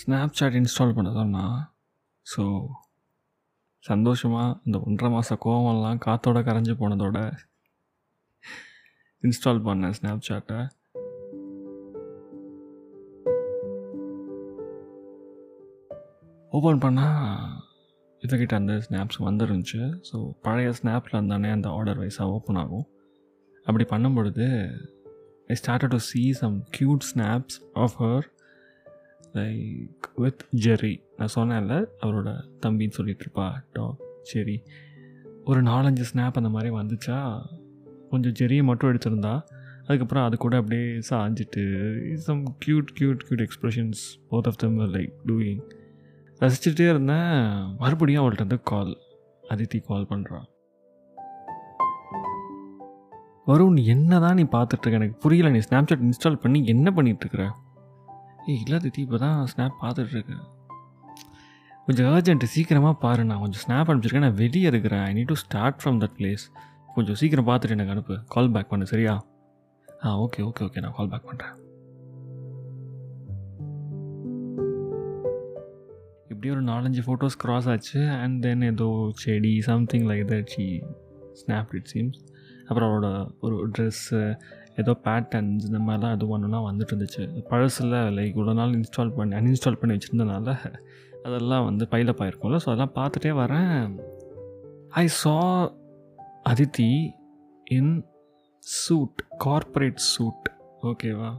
Snapchat install பண்ண சொன்னா so சந்தோஷமாக இந்த ஒன்றரை மாத கோவம்லாம் காற்றோட கரைஞ்சி போனதோட இன்ஸ்டால் பண்ணேன் ஸ்னாப்சாட்டை ஓப்பன் பண்ணால் இதுக்கிட்ட அந்த ஸ்னாப்ஸ் வந்துருந்துச்சு. ஸோ பழைய ஸ்னாப்பில் இருந்தானே அந்த ஆர்டர் வைஸாக ஓப்பன் ஆகும். அப்படி பண்ணும் பொழுது I start to see some cute snaps of her like with Jerry நான் சொன்னேன்ல அவரோட தம்பின்னு சொல்லிட்டு இருப்பா டாக் சரி ஒரு நாலஞ்சு ஸ்னாப் அந்த மாதிரி வந்துச்சா? கொஞ்சம் ஜெரியை மட்டும் எடுத்திருந்தா அதுக்கப்புறம் அது கூட அப்படியே சாஞ்சிட்டு some cute cute cute expressions both of them like doing ரசிச்சுட்டே இருந்தேன். மறுபடியும் அவள்கிட்ட வந்து கால் அதித்தி கால் பண்ணுறான் வருண் என்ன தான் நீ பார்த்துட்ருக்க எனக்கு புரியல. நீ ஸ்னாப்சாட் இன்ஸ்டால் பண்ணி என்ன பண்ணிகிட்ருக்குற இல்லை தித்தி இப்போ தான் ஸ்னாப் பார்த்துட்ருக்கேன் கொஞ்சம் அர்ஜென்ட்டு சீக்கிரமாக பாரு நான் கொஞ்சம் ஸ்னாப் அனுப்பிச்சிருக்கேன் நான் வெளியே இருக்கிறேன். I need to start from that place கொஞ்சம் சீக்கிரம் பார்த்துட்டு எனக்கு அனுப்பு. கால் பேக் பண்ணு சரியா? ஆ ஓகே ஓகே ஓகே நான் கால் பேக் பண்ணுறேன் இப்படி ஒரு நாலஞ்சு ஃபோட்டோஸ் க்ராஸ் ஆச்சு. அண்ட் தென் ஏதோ செடி something like that she snap it seems அப்புறம் அவரோட ஒரு ட்ரெஸ்ஸு ஏதோ பேட்டர்ன்ஸ் இந்த மாதிரிலாம் அது ஒன்றுலாம் வந்துட்டு இருந்துச்சு பழசில் லைக் இவ்வளோ நாள் இன்ஸ்டால் பண்ணி அன்இன்ஸ்டால் பண்ணி வச்சுருந்தனால அதெல்லாம் வந்து பைலப் ஆயிருக்கும்ல. ஸோ அதெல்லாம் பார்த்துட்டே வரேன். I saw Aditi in suit corporate suit ஓகேவா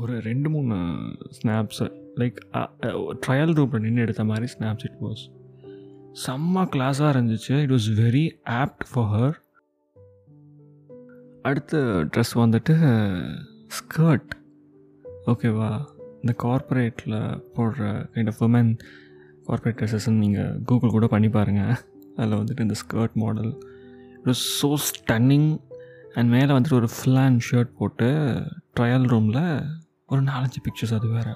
ஒரு ரெண்டு மூணு ஸ்னாப்ஸு லைக் ட்ரையல் ரூமில் நின்று எடுத்த மாதிரி ஸ்னாப்ஸ் இட் வாஸ் செம்ம கிளாஸாக இருந்துச்சு. It was very apt for her அடுத்த ட்ரெஸ் வந்துட்டு ஸ்கர்ட் ஓகேவா இந்த கார்ப்பரேட்டில் போடுற கைண்ட் ஆஃப் உமன் கார்ப்பரேட் ட்ரெஸ்ஸஸ்ன்னு நீங்கள் கூகுள் கூட பண்ணி பாருங்கள் அதில் வந்துட்டு இந்த skirt model it so stunning and மேலே வந்துட்டு ஒரு ஃப்ளான் ஷர்ட் போட்டு ட்ரையல் ரூமில் ஒரு நாலஞ்சு பிக்சர்ஸ் அது வேறு.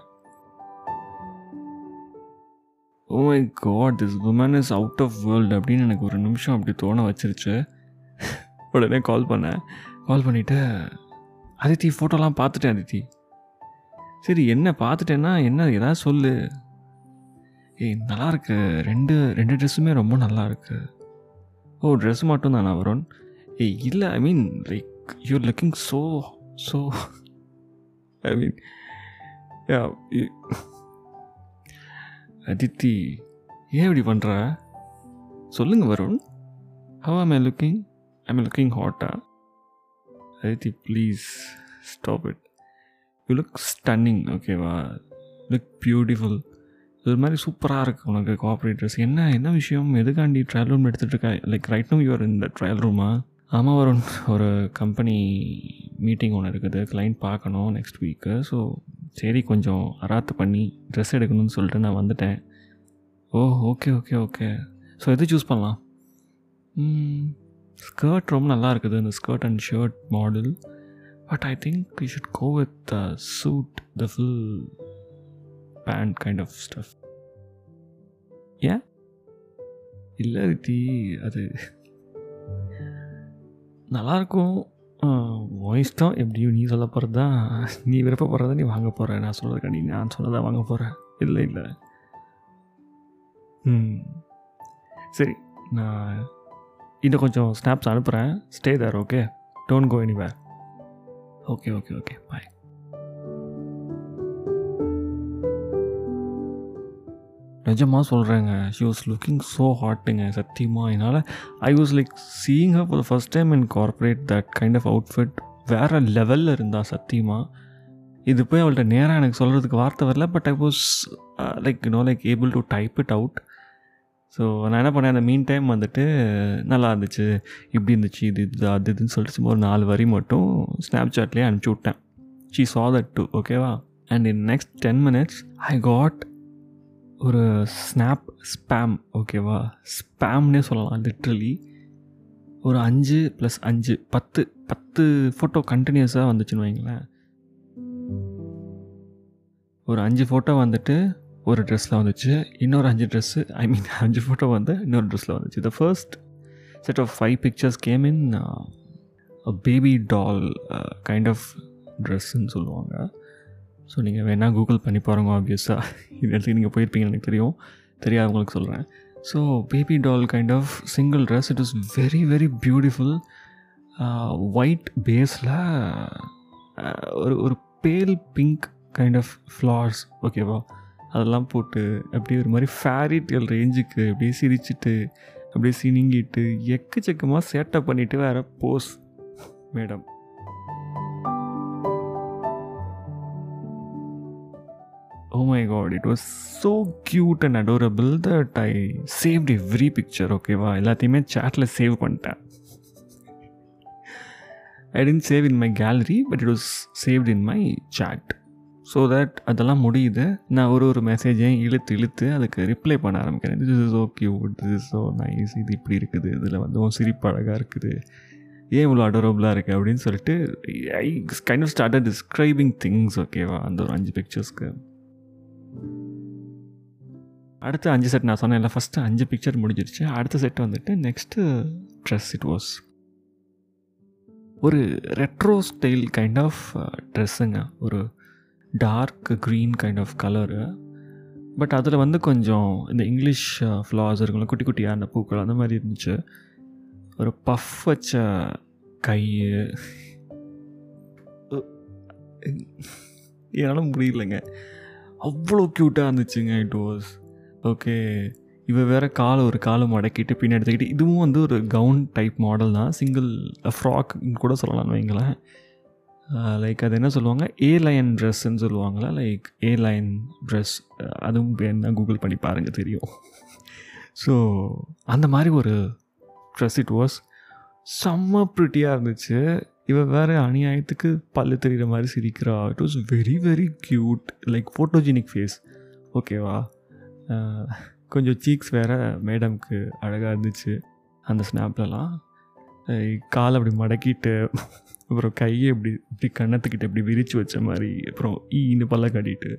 ஓ my god this woman is out of world அப்படின்னு எனக்கு ஒரு நிமிஷம் அப்படி தோண வச்சிருச்சு. உடனே கால் பண்ணேன். கால் பண்ணிவிட்டு அதித்தி ஃபோட்டோலாம் பார்த்துட்டேன் அதித்தி சரி என்ன பார்த்துட்டேன்னா என்ன ஏதாவது சொல்லு. ஏய் நல்லா இருக்கு ரெண்டு ரெண்டு ட்ரெஸ்ஸுமே ரொம்ப நல்லா இருக்கு ஓ ட்ரெஸ் மட்டும் தானா வருண்? ஏய் இல்லை I mean like you're looking so so I mean Aditi ஏன் இப்படி பண்ணுற சொல்லுங்கள் Varun. How am I looking I am looking ஹாட்டா Aditi please stop it you look stunning ஓகேவா லுக் பியூட்டிஃபுல் இது மாதிரி சூப்பராக இருக்குது உனக்கு கோஆப்ரேட்டர்ஸ் என்ன என்ன விஷயம்? எதுக்காண்டி ட்ரையல் ரூம் எடுத்துகிட்டு இருக்க? லைக் ரைட் நோ யூஆர் இந்த ட்ரையல் ரூமா ஆமாம் ஒரு ஒரு கம்பெனி மீட்டிங் ஒன்று இருக்குது. கிளைண்ட் பார்க்கணும் நெக்ஸ்ட் வீக்கு ஸோ சரி கொஞ்சம் அராத்து பண்ணி ட்ரெஸ் எடுக்கணும்னு சொல்லிட்டு நான் வந்துட்டேன். Oh okay okay okay so எது சூஸ் பண்ணலாம்? ஸ்கர்ட் ரொம்ப நல்லா இருக்குது இந்த skirt and shirt model but I think you should go with the suit the full pant kind of stuff ஏன் இல்லை ரித்தி அது நல்லாயிருக்கும் உன் இஷ்டம் எப்படியும் நீ சொல்ல போகிறது தான் நீ விருப்பப்படுறத நீ வாங்க போகிற நான் சொல்கிறதுக்கா நீ நான் சொன்னதான் வாங்க போகிறேன் இல்லை இல்லை. ம். சரி நான் இன்னும் கொஞ்சம் ஸ்னாப்ஸ் அனுப்புகிறேன் stay there okay don't go anywhere okay okay okay bye நிஜமாக சொல்கிறேங்க ஷி வாஸ் லுக்கிங் ஸோ ஹாட்டுங்க சத்தியமாக என்னால் I was like seeing her for the first time in corporate that kind of outfit வேறு லெவலில் இருந்தா சத்தியமாக இது போய் அவள்கிட்ட நேராக எனக்கு சொல்கிறதுக்கு வார்த்தை வரல but I was like no like able to type it out so நான் என்ன பண்ணேன் அந்த மீன் டைம் வந்துட்டு நல்லா இருந்துச்சு. இப்படி இருந்துச்சு இது இது அது இதுன்னு சொல்லிட்டு சும்மா ஒரு நாலு வரி மட்டும் ஸ்னாப் சாட்லேயே அனுப்பிச்சி விட்டேன். ஷீ சா தட் டூ ஓகேவா and in next ten minutes I got ஒரு ஸ்னாப் ஸ்பேம் ஓகேவா ஸ்பேம்னே சொல்லலாம் லிட்ரலி ஒரு அஞ்சு ப்ளஸ் அஞ்சு பத்து பத்து ஃபோட்டோ கண்டினியூஸாக வந்துச்சுன்னு வைங்களேன். ஒரு அஞ்சு ஃபோட்டோ வந்துட்டு ஒரு ட்ரெஸ்ஸில் வந்துச்சு இன்னொரு அஞ்சு ட்ரெஸ்ஸு ஐ மீன் அஞ்சு ஃபோட்டோ வந்து இன்னொரு ட்ரெஸ்ஸில் வந்துச்சு. The first set of five pictures came in baby doll kind of ட்ரெஸ்ஸுன்னு சொல்லுவாங்க. ஸோ நீங்கள் வேணால் கூகுள் பண்ணி பாருங்க ஆப்வியஸாக இது இடத்துக்கு நீங்கள் போயிருப்பீங்கன்னு எனக்கு தெரியும். தெரியாதவங்களுக்கு சொல்கிறேன் so baby doll kind of single dress it is very very beautiful white பேஸில் ஒரு ஒரு pale pink kind of flowers ஓகேவா அதெல்லாம் போட்டு அப்படியே ஒரு மாதிரி ஃபேரி ரேஞ்சுக்கு அப்படியே சிரிச்சிட்டு அப்படியே சினிங்கிட்டு எக்கச்சக்கமாக சேட்டப் பண்ணிவிட்டு வேறு pose madam oh my god it was so cute and adorable that i saved every picture ஓகேவா எல்லாத்தையுமே சேட்டில் சேவ் பண்ணிட்டேன். I tend save in my gallery but it was saved in my chat so that அதெல்லாம் முடியுது. நான் ஒரு ஒரு மெசேஜையும் இழுத்து இழுத்து அதுக்கு ரிப்ளை பண்ண ஆரம்பிக்கிறேன். This is oh cute this is so nice இது இப்படி இருக்குது. இதில் வந்து உன் சிரிப்பு அழகாக இருக்குது. ஏன் இவ்வளோ அடோரபுளாக இருக்குது அப்படின்னு சொல்லிட்டு I kind of start describing things ஓகேவா அந்த ஒரு அஞ்சு பிக்சர்ஸ்க்கு அடுத்த அஞ்சு செட் நான் சொன்னேன்ல ஃபஸ்ட்டு அஞ்சு பிக்சர் முடிஞ்சிருச்சு. அடுத்த செட் வந்துட்டு நெக்ஸ்ட்டு ட்ரெஸ் இட் வாஸ் ஒரு ரெட்ரோ ஸ்டைல் கைண்ட் ஆஃப் ட்ரெஸ்ஸுங்க ஒரு dark green kind of colour but அதில் வந்து கொஞ்சம் இந்த இங்கிலீஷ் ஃப்ளார்ஸ் uh, இருக்கும்ல குட்டி குட்டியாக அந்த பூக்கள் அந்த மாதிரி இருந்துச்சு. ஒரு பஃப் வச்ச கை என்னால் முடியலைங்க. அவ்வளோ க்யூட்டாக இருந்துச்சுங்க இட் வாஸ் ஓகே இவ வேறு காலை ஒரு காலை மடக்கிட்டு பின்னாடி எடுத்துக்கிட்டு இதுவும் வந்து ஒரு கவுன் டைப் மாடல் தான். சிங்கிள் ஃப்ராக்னு கூட சொல்லலாம்னு வைங்களேன். லைக் அது என்ன சொல்லுவாங்க? ஏ லைன் ட்ரெஸ்ஸுன்னு சொல்லுவாங்களா? லைக் ஏ லைன் ட்ரெஸ் அதுவும் என்ன கூகுள் பண்ணி பாருங்கள் தெரியும். ஸோ அந்த மாதிரி ஒரு ட்ரெஸ் இட் வாஸ் செம்ம ப்ரிட்டியாக இருந்துச்சு. இவள் வேறு அநியாயத்துக்கு பல்லு தெரிகிற மாதிரி சிரிக்கிறா. It was very very cute like photogenic face ஓகேவா கொஞ்சம் சீக்ஸ் வேறு மேடம்க்கு அழகாக இருந்துச்சு. அந்த ஸ்னாப்லலாம் காலை அப்படி மடக்கிட்டு அப்புறம் கையை இப்படி இப்படி கண்ணத்துக்கிட்ட இப்படி விரித்து வச்ச மாதிரி அப்புறம் ஈன்னு பல்ல கட்டிட்டு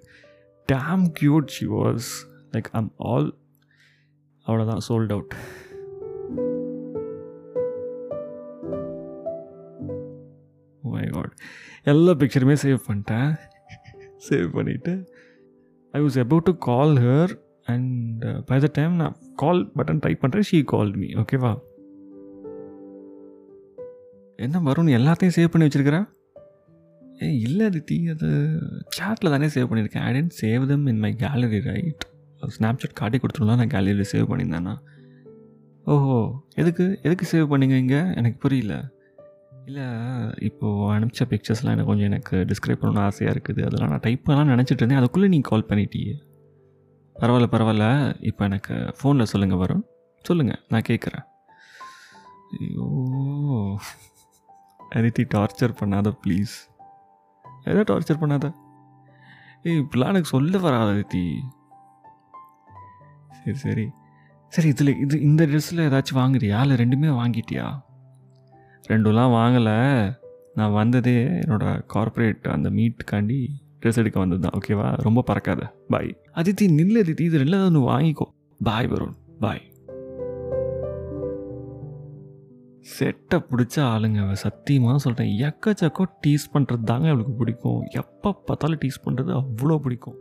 damn cute she was like I'm all அவ்வளோதான் சோல்ட் அவுட் மை காட் எல்லா பிக்சருமே சேவ் பண்ணிட்டேன். சேவ் பண்ணிவிட்டு I was about to call her and by the time நான் கால் பட்டன் டைப் பண்ணுறேன் ஷீ கால் மீ ஓகேவா என்ன வரும்னு எல்லாத்தையும் சேவ் பண்ணி வச்சுருக்கிறேன் ஏ இல்லை ரித்தி அது சேட்டில் தானே சேவ் பண்ணியிருக்கேன். I tend save them in my gallery right Snapchat காட்டி கொடுத்துருந்தா நான் கேலரியில் சேவ் பண்ணியிருந்தேன்னா ஓஹோ எதுக்கு எதுக்கு சேவ் பண்ணிங்க இங்கே? எனக்கு புரியல. இல்லை இப்போது அனுப்பிச்ச பிக்சர்ஸ்லாம் எனக்கு கொஞ்சம் எனக்கு டிஸ்கிரைப் பண்ணணும்னு ஆசையாக இருக்குது. அதெல்லாம் நான் டைப் பண்ணலாம் நினச்சிட்டு இருந்தேன். அதுக்குள்ளே நீங்கள் கால் பண்ணிட்டியே. பரவாயில்ல பரவாயில்ல. இப்போ எனக்கு ஃபோனில் சொல்லுங்கள் வரும் சொல்லுங்கள் நான் கேட்குறேன். ஐயோ. அதித்தி டார்ச்சர் பண்ணாத ப்ளீஸ் எதை டார்ச்சர் பண்ணாத? ஏய் இப்படிலாம் எனக்கு சொல்ல வராத அதித்தி. சரி சரி. சரி இதில் இது இந்த ட்ரெஸ்ஸில் ஏதாச்சும் வாங்குறியா? இல்லை ரெண்டுமே வாங்கிட்டியா? ரெண்டுலாம் வாங்கலை. நான் வந்ததே என்னோடய கார்ப்பரேட் அந்த மீட்டுக்காண்டி ட்ரெஸ் எடுக்க வந்தது தான் ஓகேவா ரொம்ப பறக்காத. பாய் அதித்தி நில்லு அதித்தி. இது ரெண்டில் ஒன்று வாங்கிக்கோ. பாய் வரும் பாய் செட்டை பிடிச்ச ஆளுங்க அவள் சத்தியமாக சொல்கிறேன் எக்கச்சக்கோ டீஸ் பண்ணுறது தாங்க அவளுக்கு பிடிக்கும். எப்போ பார்த்தாலும் டீஸ் பண்ணுறது அவ்வளோ பிடிக்கும்.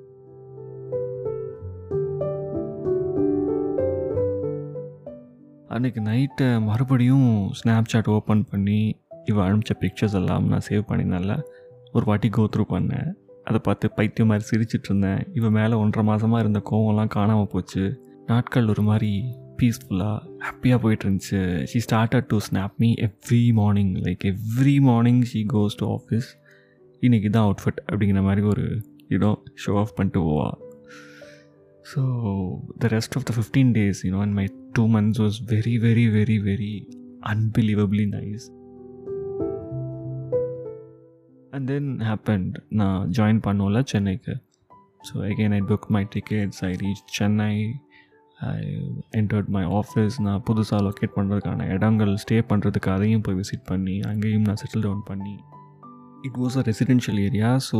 அன்றைக்கி நைட்டை மறுபடியும் ஸ்னாப் சாட் ஓப்பன் பண்ணி இவள் அனுப்பிச்ச பிக்சர்ஸ் எல்லாம் நான் சேவ் பண்ணினால ஒரு வாட்டி கோத்ரூ பண்ணேன். அதை பார்த்து பைத்தியம் மாதிரி சிரிச்சிட்டு இருந்தேன். இவன் மேலே ஒன்றரை மாதமாக இருந்த கோவம்லாம் காணாமல் போச்சு. நாட்கள் ஒரு மாதிரி பீஸ்ஃபுல்லாக ஹாப்பியாக போயிட்டு இருந்துச்சு she started to snap me every morning like every morning she goes to office இன்றைக்கி தான் அவுட்ஃபிட் அப்படிங்கிற மாதிரி ஒரு இடம் ஷோ ஆஃப் பண்ணிட்டு போவா. So the rest of the fifteen days you know and my two months was very very very very unbelievably nice and then happened நான் join பண்ணோம்ல சென்னைக்கு. So again I book my tickets I reach Chennai I entered my office நான் புதுசாக locate பண்ணுறதுக்கான இடங்கள் stay பண்ணுறதுக்கு அதையும் போய் விசிட் பண்ணி அங்கேயும் நான் செட்டில் டவுன் பண்ணி. It was a residential area so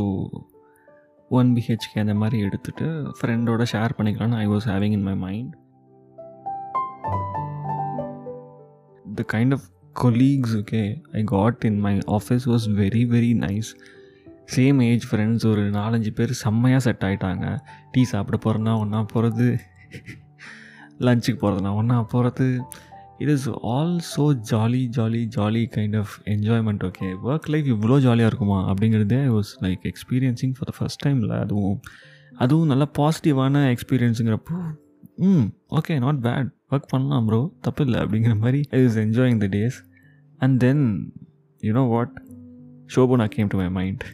one BHK அந்த மாதிரி எடுத்துகிட்டு ஃப்ரெண்டோட ஷேர் பண்ணிக்கலாம்னு I was having in my mind the kind of colleagues okay I got in my office was very very nice same age friends ஒரு நாலஞ்சு பேர் செம்மையாக set ஆகிட்டாங்க டீ சாப்பிட போகிறோன்னா ஒன்றா போகிறது லஞ்சுக்கு போகிறதுனா ஒன்றா போகிறது it is all so jolly jolly jolly kind of enjoyment okay work life இவ்வளோ ஜாலியாக இருக்குமா? அப்படிங்கிறதே I was like experiencing for the first டைமில் அதுவும் அதுவும் நல்லா பாசிட்டிவான எக்ஸ்பீரியன்ஸுங்கிறப்போ hmm okay not bad work பண்ணலாம் ப்ரோ தப்பு இல்லை அப்படிங்கிற மாதிரி I is enjoying the days and then you know what Shobana came to my mind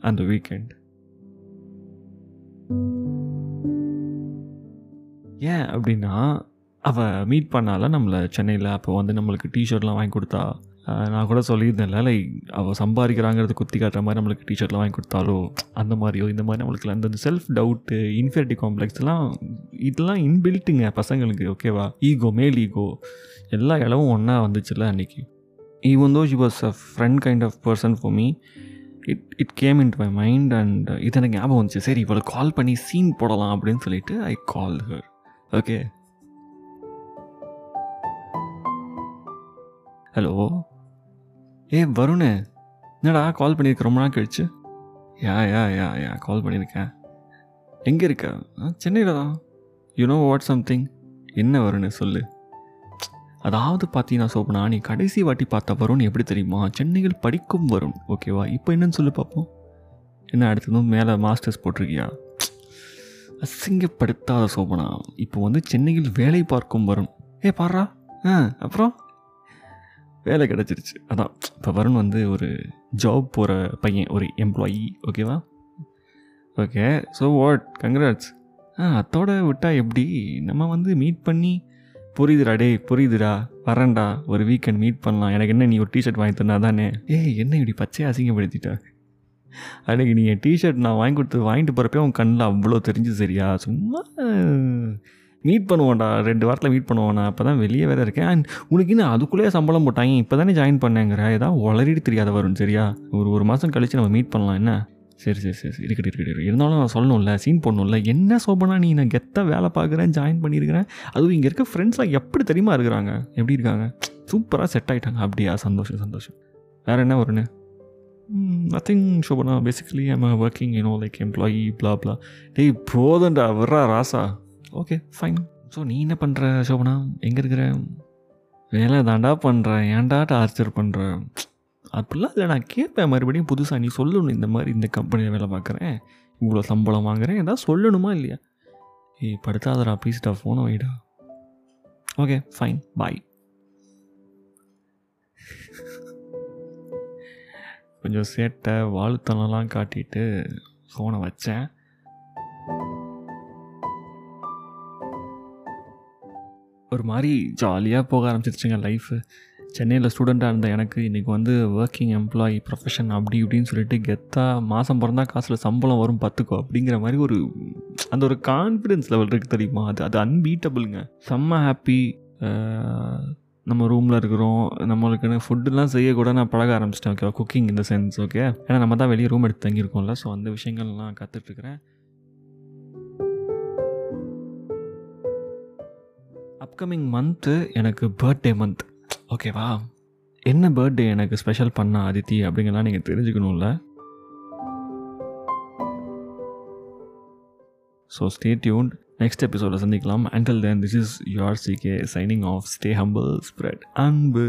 அந்த வீக்கெண்ட் ஏன் அப்படின்னா அவள் மீட் பண்ணால நம்மளை சென்னையில் அப்போ வந்து நம்மளுக்கு டிஷர்ட்லாம் வாங்கி கொடுத்தா நான் கூட சொல்லியிருந்தேன்ல லைக் அவள் சம்பாதிக்கிறாங்கிறது குத்தி காட்டுற மாதிரி நம்மளுக்கு டிஷர்ட்லாம் வாங்கி கொடுத்தாலோ அந்த மாதிரியோ இந்த மாதிரி நம்மளுக்கு அந்த செல்ஃப் டவுட்டு இன்ஃபெரிட்டி காம்ப்ளெக்ஸ்லாம் இதெல்லாம் இன்பில்ட்டுங்க பசங்களுக்கு ஓகேவா ஈகோ மேல் ஈகோ எல்லா இடமும் ஒன்றா வந்துச்சுல்ல அன்றைக்கி even though she was a friend kind of person for me it it came in to my mind and இது எனக்கு ஞாபகம் வந்துச்சு. சரி இவளை கால் பண்ணி சீன் போடலாம் அப்படின்னு சொல்லிட்டு I call her okay. Hello? ஏ வருணே. என்னடா கால் பண்ணியிருக்க ரொம்ப நாள் கழிச்சு? யா யா யா யா கால் பண்ணியிருக்கேன் எங்கே இருக்க? சென்னையில் தான். யூனோ வாட் சம்திங் என்ன வருணு சொல்லு. அதாவது பார்த்தீங்கன்னா சோப்பனா நீ கடைசி வாட்டி பார்த்த வருண் எப்படி தெரியுமா? சென்னையில் படிக்கும் வரும் ஓகேவா? இப்போ என்னன்னு சொல்லி பார்ப்போம் என்ன அடுத்ததும் மேலே மாஸ்டர்ஸ் போட்டிருக்கியா? அசிங்கப்படுத்தாத சோபனா. இப்போ வந்து சென்னையில் வேலை பார்க்கும் வரும் ஏ பாடுறா ஆ அப்புறம்? வேலை கிடச்சிருச்சு. அதான். இப்போ வருண் வந்து ஒரு ஜாப் போகிற பையன் ஒரு எம்ப்ளாயி ஓகேவா ஓகே ஸோ வாட் கங்க்ராட்ஸ் ஆ அத்தோட விட்டா எப்படி? நம்ம வந்து மீட் பண்ணி புரியுதுடா டேய் புரியுதுடா. வரேன்டா. ஒரு வீக்கெண்ட் மீட் பண்ணலாம். எனக்கு என்ன நீ ஒரு டிஷர்ட் வாங்கி தந்தா தானே ஏய் என்ன இப்படி பச்சையை அசிங்கப்படுத்திட்டா? அன்றைக்கி நீங்கள் டிஷர்ட் நான் வாங்கி கொடுத்து வாங்கிட்டு போகிறப்பே உன் கண்ணில் அவ்வளோ தெரிஞ்சு சரியா? சும்மா மீட் பண்ணுவோம்டா. ரெண்டு வாரத்தில் மீட் பண்ணுவோண்ணா அப்போ தான் வெளியே வேறு இருக்கேன். அண்ட் உனக்கு இன்னும் அதுக்குள்ளேயே சம்பளம் போட்டாங்க. இப்போ தானே ஜாயின் பண்ணேங்கிற. ஏதாவது உளறிட்டு தெரியாத வரும் சரியா? ஒரு ஒரு மாதம் கழித்து நம்ம மீட் பண்ணலாம். என்ன? சரி சரி சரி இருக்கட்டு இருக்கட்டு இருந்தாலும் நான் சொல்லணும்ல சீன் போடணும்ல. என்ன சோபனா நீ? நான் கெத்தாக வேலை பார்க்குறேன் ஜாயின் பண்ணியிருக்கிறேன். அதுவும் இங்கே இருக்க ஃப்ரெண்ட்ஸ்லாம் எப்படி தெரியுமா இருக்கிறாங்க? எப்படி இருக்காங்க? சூப்பராக செட் ஆகிட்டாங்க அப்படியா? சந்தோஷம் சந்தோஷம். வேறு என்ன வரும்னு nothing Shobana basically I'm working you know like employee blah blah டேய் போதண்டா வர்றா ராசா. ஓகே ஃபைன் ஸோ நீ என்ன பண்ணுற சோபனா எங்கே இருக்கிற? வேலை தாண்டா பண்ணுறேன் ஏன்டா டார்ச்சர் பண்ணுற அப்படிலாம் இல்லை. நான் கேட்பேன். மறுபடியும் புதுசாக நீ சொல்லணும். இந்த மாதிரி இந்த கம்பெனியில் வேலை பார்க்குறேன். இவ்வளோ சம்பளம் வாங்குறேன். ஏதாவது சொல்லணுமா இல்லையா? ஏய் படுத்தாதடா. ப்ளீஸ்டா ஃபோனை வைடா. ஓகே ஃபைன் பாய் கொஞ்சம் சேட்டை வாழ்த்தனெல்லாம் காட்டிட்டு ஃபோனை வச்சேன். ஒரு மாதிரி ஜாலியாக போக ஆரம்பிச்சிருச்சுங்க லைஃபு சென்னையில் ஸ்டூடெண்ட்டாக இருந்த எனக்கு இன்றைக்கி வந்து ஒர்க்கிங் எம்ப்ளாயி ப்ரொஃபஷன் அப்படி இப்படின்னு சொல்லிட்டு கெத்தாக மாதம் பிறந்தா காசில் சம்பளம் வரும் பார்த்துக்கோ அப்படிங்கிற மாதிரி ஒரு அந்த ஒரு கான்ஃபிடென்ஸ் லெவல் இருக்குது தெரியுமா? அது அது அன்பீட்டபிளுங்க செம்ம ஹாப்பி நம்ம ரூமில் இருக்கிறோம் நம்மளுக்குன்னு ஃபுட்டுலாம் செய்யக்கூட நான் பழக ஆரம்பிச்சிட்டேன் ஓகேவா குக்கிங் இந்த சென்ஸ் ஓகே ஏன்னா நம்ம தான் வெளியே ரூம் எடுத்து தங்கியிருக்கோம்ல ஸோ அந்த விஷயங்கள்லாம் கற்றுட்ருக்குறேன் அப்கமிங் மந்த்து எனக்கு பர்த்டே மந்த் ஓகேவா என்ன பர்த்டே எனக்கு ஸ்பெஷல் பண்ண அதித்தி அப்படிங்கலாம் நீங்கள் தெரிஞ்சுக்கணும்ல? ஸோ ஸ்டே டியூன் நெக்ஸ்ட் எபிசோடில் சந்திக்கலாம் until then this is your CK signing off stay humble spread அன்பு